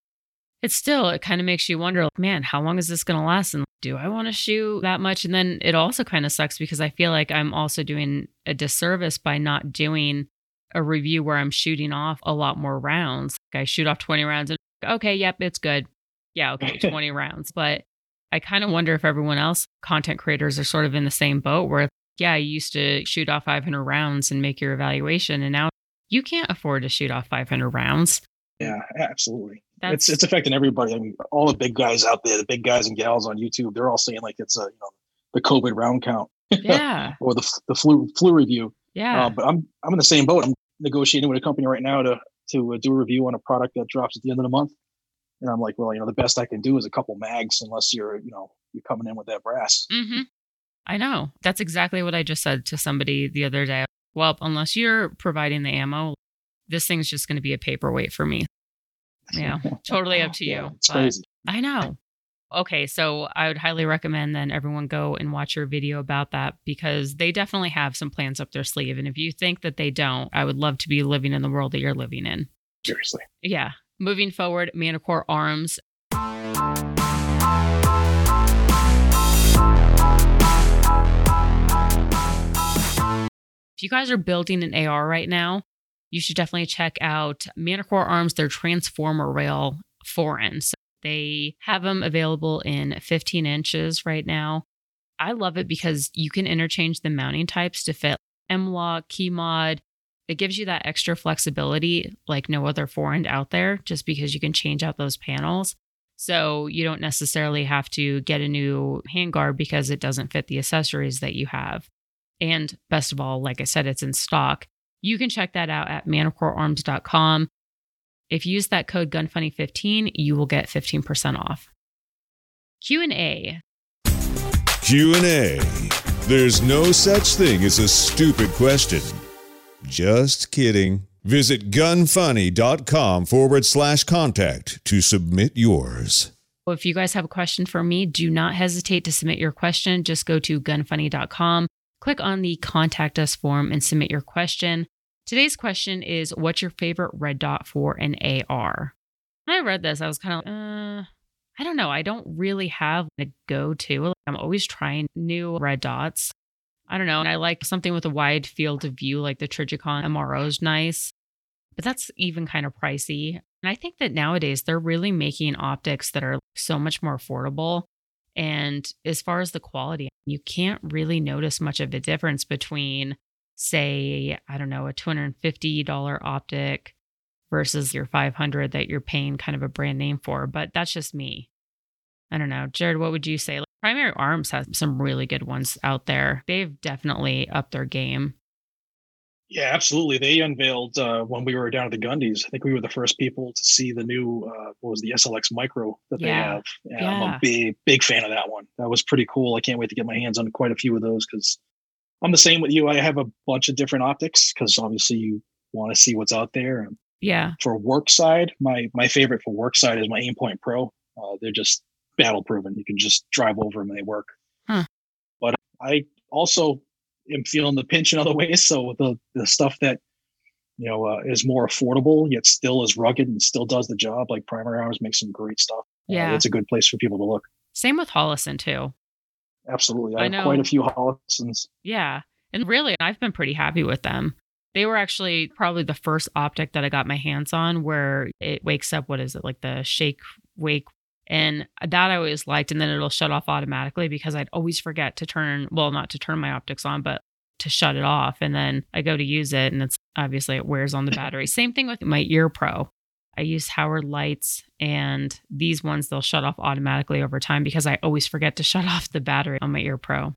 it's still, it kind of makes you wonder, like, man, how long is this going to last? And do I want to shoot that much? And then it also kind of sucks because I feel like I'm also doing a disservice by not doing a review where I'm shooting off a lot more rounds. Like I shoot off 20 rounds and okay, yep, it's good. Yeah, okay, (laughs) 20 rounds. But I kind of wonder if everyone else, content creators, are sort of in the same boat where, yeah, you used to shoot off 500 rounds and make your evaluation, and now you can't afford to shoot off 500 rounds.
Yeah, absolutely.
That's
It's it's affecting everybody. I mean, all the big guys out there, the big guys and gals on YouTube, they're all saying like it's a you know the COVID round count (laughs)
yeah,
or the the flu flu review.
yeah.
Uh, but I'm I'm in the same boat. I'm negotiating with a company right now to to uh, do a review on a product that drops at the end of the month. And I'm like, well, you know, the best I can do is a couple mags, unless you're, you know, you're coming in with that brass.
hmm I know. That's exactly what I just said to somebody the other day. Well, unless you're providing the ammo, this thing's just going to be a paperweight for me. Yeah, (laughs) totally up to
Yeah,
you.
crazy.
I know. Okay, so I would highly recommend then everyone go and watch your video about that because they definitely have some plans up their sleeve. And if you think that they don't, I would love to be living in the world that you're living in.
Seriously.
Yeah. Moving forward, Manticore Arms. If you guys are building an AR right now, you should definitely check out Manticore Arms, their Transformer Rail forend. So they have them available in 15 inches right now. I love it because you can interchange the mounting types to fit M-Lock, key mod, it gives you that extra flexibility like no other forend out there just because you can change out those panels so you don't necessarily have to get a new handguard because it doesn't fit the accessories that you have and best of all like i said it's in stock you can check that out at manticorearms.com if you use that code gunfunny15 you will get 15% off q&a
Q&A. There's no such thing as a stupid question. Just kidding. Visit gunfunny.com forward slash contact to submit yours.
Well, if you guys have a question for me, do not hesitate to submit your question. Just go to gunfunny.com, click on the contact us form, and submit your question. Today's question is What's your favorite red dot for an AR? When I read this, I was kind of, uh, I don't know. I don't really have a go to. I'm always trying new red dots. I don't know. And I like something with a wide field of view, like the Trijicon MRO is nice, but that's even kind of pricey. And I think that nowadays they're really making optics that are so much more affordable. And as far as the quality, you can't really notice much of a difference between, say, I don't know, a $250 optic versus your 500 that you're paying kind of a brand name for. But that's just me. I don't know. Jared, what would you say? Like, Primary Arms has some really good ones out there. They've definitely upped their game.
Yeah, absolutely. They unveiled uh, when we were down at the Gundy's. I think we were the first people to see the new uh, what was the SLX Micro that they
Yeah.
have. Yeah, I'm a big big fan of that one. That was pretty cool. I can't wait to get my hands on quite a few of those because I'm the same with you. I have a bunch of different optics because obviously you want to see what's out there. And
Yeah.
for work side, my my favorite for work side is my Aimpoint Pro. Uh, they're just battle proven. You can just drive over them and they work.
Huh.
But I also am feeling the pinch in other ways. So the the stuff that you know uh, is more affordable yet still is rugged and still does the job, like Primary Arms makes some great stuff. Uh,
Yeah.
it's a good place for people to look.
Same with Holosun, too.
Absolutely. I,
I
have
know.
quite a few Holosuns.
Yeah. And really, I've been pretty happy with them. They were actually probably the first optic that I got my hands on where it wakes up. What is it? Like the shake wake. And that I always liked. And then it'll shut off automatically because I'd always forget to turn, well, not to turn my optics on, but to shut it off. And then I go to use it and it's obviously it wears on the battery. Same thing with my Ear Pro. I use Howard Leights and these ones they'll shut off automatically over time because I always forget to (laughs) shut off the battery on my Ear Pro.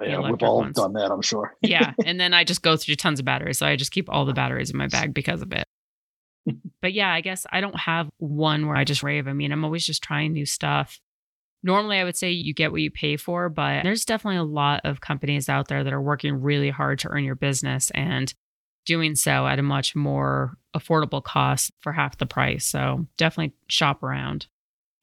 Oh,
yeah, we've all
ones.
done that, I'm sure.
yeah. (laughs) And then I just go through tons of batteries. So I just keep all the batteries in my bag because of it. But yeah, I guess I don't have one where I just rave. I mean, I'm always just trying new stuff. Normally, I would say you get what you pay for, but there's definitely a lot of companies out there that are working really hard to earn your business and doing so at a much more affordable cost for half the price. So definitely shop around.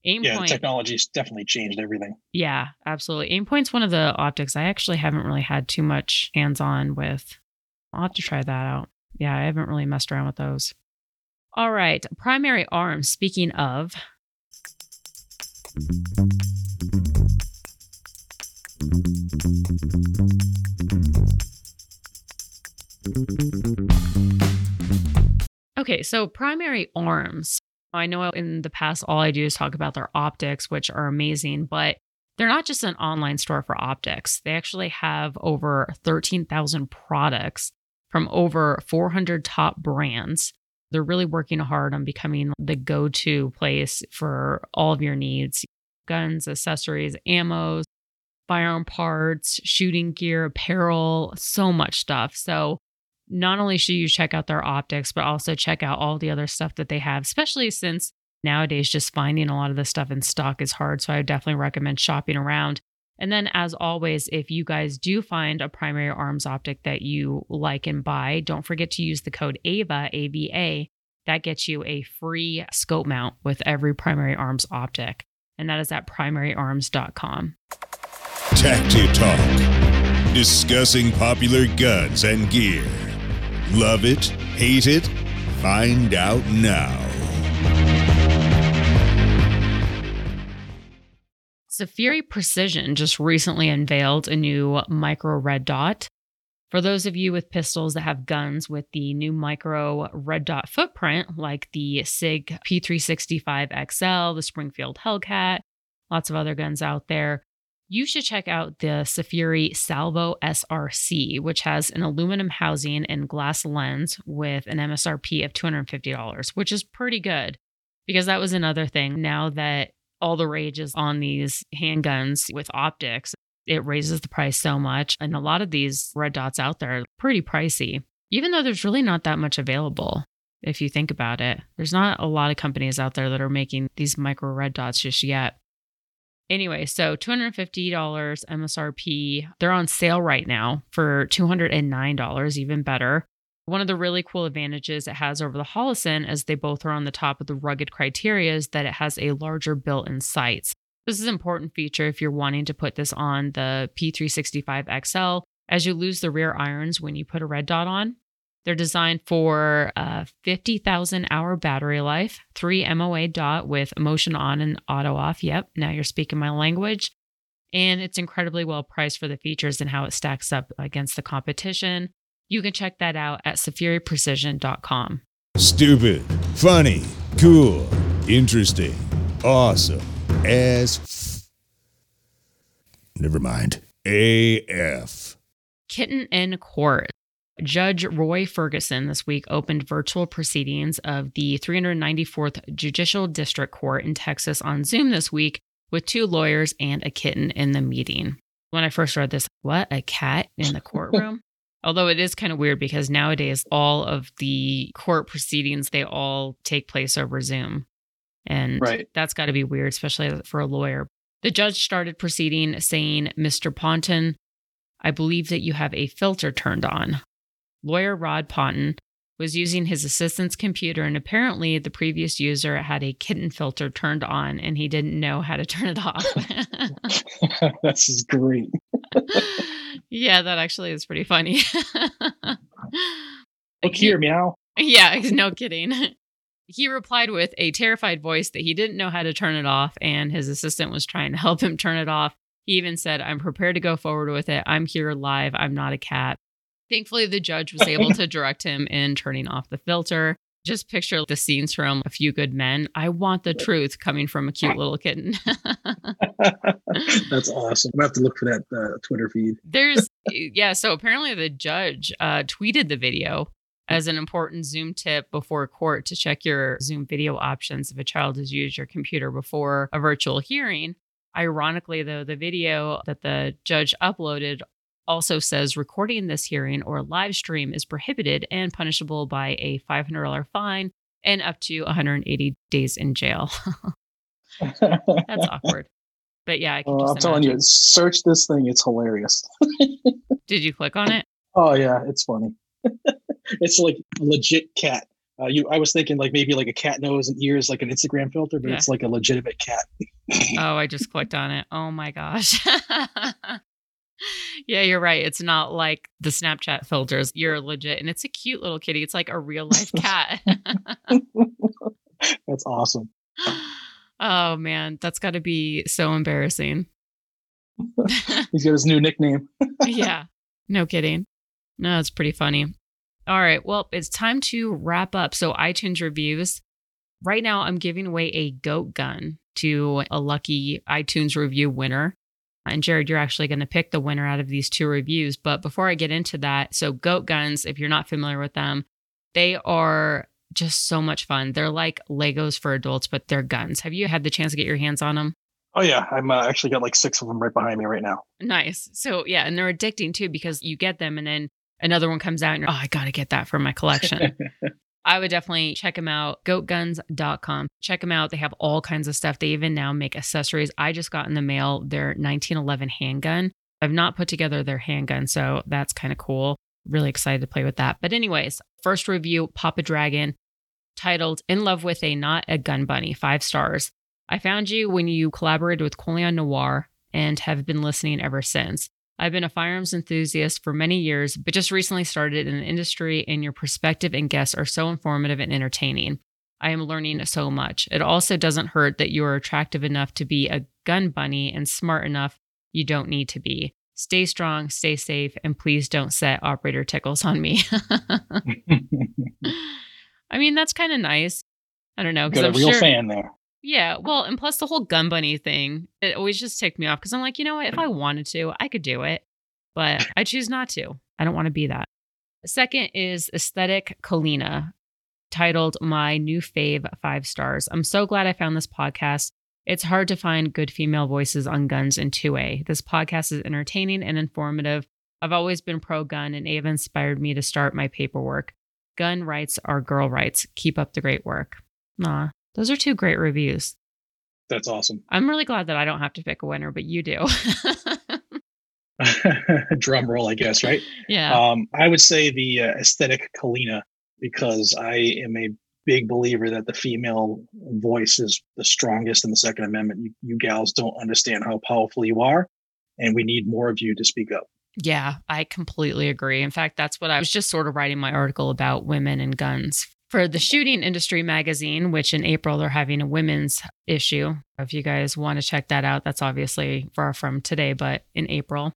Aim
Yeah,
point.
technology's definitely changed everything.
Yeah, absolutely. Aimpoint's one of the optics I actually haven't really had too much hands on with. I'll have to try that out. Yeah, I haven't really messed around with those. All right, primary arms. Speaking of, okay, so primary arms. I know in the past, all I do is talk about their optics, which are amazing, but they're not just an online store for optics. They actually have over 13,000 products from over 400 top brands. They're really working hard on becoming the go to place for all of your needs guns, accessories, ammos, firearm parts, shooting gear, apparel, so much stuff. So, not only should you check out their optics, but also check out all the other stuff that they have, especially since nowadays just finding a lot of this stuff in stock is hard. So I definitely recommend shopping around. And then, as always, if you guys do find a primary arms optic that you like and buy, don't forget to use the code AVA, AVA. That gets you a free scope mount with every primary arms optic. And that is at primaryarms.com.
Tacti Talk. Discussing popular guns and gear. Love it? Hate it? Find out now.
Safiri Precision just recently unveiled a new micro red dot. For those of you with pistols that have guns with the new micro red dot footprint, like the SIG P365 XL, the Springfield Hellcat, lots of other guns out there, you should check out the Safiri Salvo SRC, which has an aluminum housing and glass lens with an MSRP of $250, which is pretty good because that was another thing. Now that all the rage is on these handguns with optics, it raises the price so much. And a lot of these red dots out there are pretty pricey, even though there's really not that much available. If you think about it, there's not a lot of companies out there that are making these micro red dots just yet. Anyway, so $250 MSRP. They're on sale right now for $209, even better. One of the really cool advantages it has over the Holosun, as they both are on the top of the rugged criteria, is that it has a larger built in sights. This is an important feature if you're wanting to put this on the P365 XL, as you lose the rear irons when you put a red dot on. They're designed for a 50,000 hour battery life, three MOA dot with motion on and auto off. Yep, now you're speaking my language. And it's incredibly well priced for the features and how it stacks up against the competition. You can check that out at SafiriPrecision.com.
Stupid, funny, cool, interesting, awesome, as f- Never mind. AF.
Kitten in Court. Judge Roy Ferguson this week opened virtual proceedings of the 394th Judicial District Court in Texas on Zoom this week with two lawyers and a kitten in the meeting. When I first read this, what? A cat in the courtroom? (laughs) Although it is kind of weird because nowadays all of the court proceedings they all take place over Zoom. And
Right.
that's got to be weird especially for a lawyer. The judge started proceeding saying, "Mr. Ponton, I believe that you have a filter turned on." Lawyer Rod Ponton was using his assistant's computer and apparently the previous user had a kitten filter turned on and he didn't know how to turn it off. (laughs)
this is great. (laughs)
yeah, that actually is pretty funny. (laughs)
Look here, meow.
Yeah, (laughs) no kidding. He replied with a terrified voice that he didn't know how to turn it off, and his assistant was trying to help him turn it off. He even said, I'm prepared to go forward with it. I'm here live. I'm not a cat. Thankfully, the judge was able (laughs) to direct him in turning off the filter. Just picture the scenes from A Few Good Men. I want the truth coming from a cute little kitten. (laughs)
That's awesome. I'm gonna have to look for that uh, Twitter feed.
There's, (laughs) yeah, so apparently the judge uh, tweeted the video as an important Zoom tip before court to check your Zoom video options if a child has used your computer before a virtual hearing. Ironically, though, the video that the judge uploaded also says recording this hearing or live stream is prohibited and punishable by a $500 fine and up to 180 days in jail. (laughs) That's awkward. But yeah, I can just
I'm telling you, search this thing. It's hilarious. (laughs)
Did you click on it?
Oh yeah, it's funny. (laughs) it's like legit cat. Uh, you, I was thinking like maybe like a cat nose and ears, like an Instagram filter, but
Yeah.
it's like a legitimate cat.
Oh, I just clicked on it. Oh my gosh. Yeah, you're right. It's not like the Snapchat filters. You're legit. And it's a cute little kitty. It's like a real life cat. (laughs)
That's awesome. (gasps)
oh man, that's got to be so embarrassing. (laughs)
He's got his new nickname. (laughs)
yeah, no kidding. No, it's pretty funny. All right, well, it's time to wrap up. So, iTunes reviews. Right now, I'm giving away a goat gun to a lucky iTunes review winner. And Jared, you're actually going to pick the winner out of these two reviews. But before I get into that, so goat guns, if you're not familiar with them, they are just so much fun. They're like Legos for adults, but they're guns. Have you had the chance to get your hands on them?
Oh yeah, I'm uh, actually got like six of them right behind me right now.
Nice. So yeah, and they're addicting too because you get them and then another one comes out and you're, oh, I gotta get that for my collection. (laughs) I would definitely check them out. Goatguns.com. Check them out. They have all kinds of stuff. They even now make accessories. I just got in the mail their 1911 handgun. I've not put together their handgun, so that's kind of cool. Really excited to play with that. But, anyways, first review Papa Dragon titled In Love with a Not a Gun Bunny, five stars. I found you when you collaborated with Colion Noir and have been listening ever since. I've been a firearms enthusiast for many years, but just recently started in the industry, and your perspective and guests are so informative and entertaining. I am learning so much. It also doesn't hurt that you are attractive enough to be a gun bunny and smart enough you don't need to be. Stay strong, stay safe, and please don't set operator tickles on me. (laughs) (laughs) I mean, that's kind of nice. I don't know. Because
got a
I'm
real
sure.
fan there.
Yeah, well, and plus the whole gun bunny thing, it always just ticked me off because I'm like, you know what? If I wanted to, I could do it, but I choose not to. I don't want to be that. Second is Aesthetic Kalina, titled My New Fave Five Stars. I'm so glad I found this podcast. It's hard to find good female voices on guns in 2A. This podcast is entertaining and informative. I've always been pro gun and Ava inspired me to start my paperwork. Gun rights are girl rights. Keep up the great work. Aw, those are two great reviews.
That's awesome.
I'm really glad that I don't have to pick a winner, but you do. (laughs) (laughs)
Drum roll, I guess, right?
yeah.
Um, I would say the uh, aesthetic Kalina because I am a big believer that the female voice is the strongest in the Second Amendment. You, you gals don't understand how powerful you are, and we need more of you to speak up.
Yeah, I completely agree. In fact, that's what I was just sort of writing my article about women and guns for the Shooting Industry magazine, which in April they're having a women's issue. If you guys want to check that out, that's obviously far from today, but in April.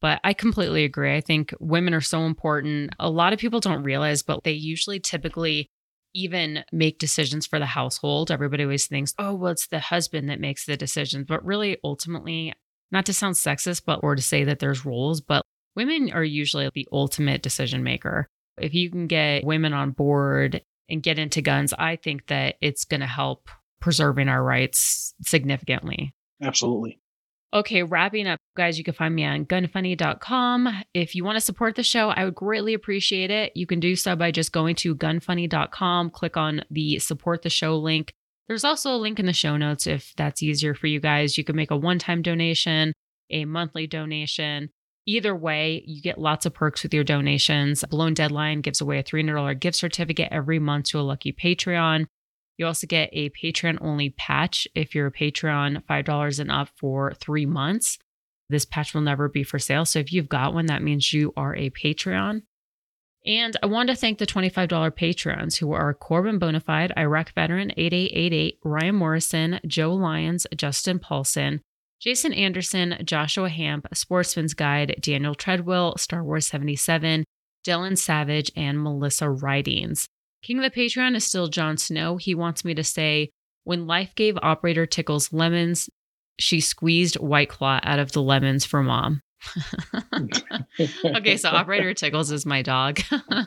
But I completely agree. I think women are so important. A lot of people don't realize, but they usually typically even make decisions for the household. Everybody always thinks, oh, well, it's the husband that makes the decisions. But really, ultimately, not to sound sexist, but or to say that there's roles, but women are usually the ultimate decision maker. If you can get women on board and get into guns, I think that it's going to help preserving our rights significantly.
Absolutely.
Okay, wrapping up, guys, you can find me on gunfunny.com. If you want to support the show, I would greatly appreciate it. You can do so by just going to gunfunny.com, click on the support the show link. There's also a link in the show notes if that's easier for you guys. You can make a one time donation, a monthly donation. Either way, you get lots of perks with your donations. Blown Deadline gives away a $300 gift certificate every month to a lucky Patreon. You also get a Patreon only patch if you're a Patreon, $5 and up for three months. This patch will never be for sale. So if you've got one, that means you are a Patreon. And I want to thank the $25 patrons who are Corbin Bonafide, Iraq veteran 8888, Ryan Morrison, Joe Lyons, Justin Paulson, Jason Anderson, Joshua Hamp, Sportsman's Guide, Daniel Treadwell, Star Wars 77, Dylan Savage, and Melissa Ridings. King of the Patreon is still Jon Snow. He wants me to say, when life gave Operator Tickles lemons, she squeezed White Claw out of the lemons for mom. (laughs) okay, so Operator Tickles is my dog.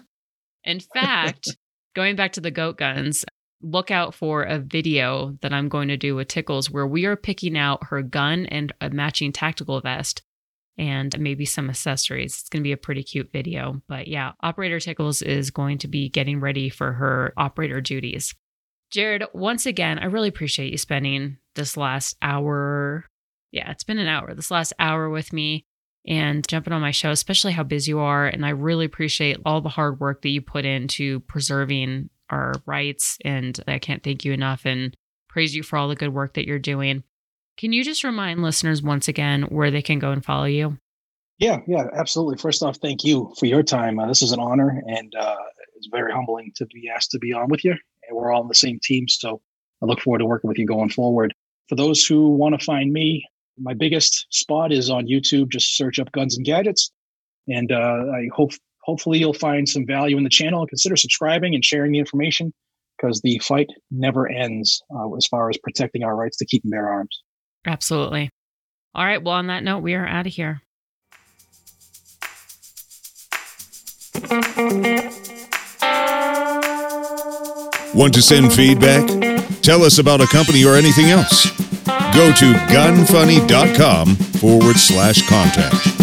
(laughs) In fact, (laughs) going back to the goat guns, look out for a video that I'm going to do with Tickles where we are picking out her gun and a matching tactical vest and maybe some accessories. It's going to be a pretty cute video. But yeah, Operator Tickles is going to be getting ready for her operator duties. Jared, once again, I really appreciate you spending this last hour. Yeah, it's been an hour, this last hour with me and jumping on my show, especially how busy you are. And I really appreciate all the hard work that you put into preserving our rights. And I can't thank you enough and praise you for all the good work that you're doing. Can you just remind listeners once again where they can go and follow you?
Yeah, yeah, absolutely. First off, thank you for your time. Uh, this is an honor, and uh, it's very humbling to be asked to be on with you. And we're all on the same team, so I look forward to working with you going forward. For those who want to find me, my biggest spot is on YouTube. Just search up Guns and Gadgets, and uh, I hope hopefully you'll find some value in the channel. And consider subscribing and sharing the information because the fight never ends uh, as far as protecting our rights to keep and bear arms.
Absolutely. All right. Well, on that note, we are out of here.
Want to send feedback? Tell us about a company or anything else. Go to gunfunny.com forward slash contact.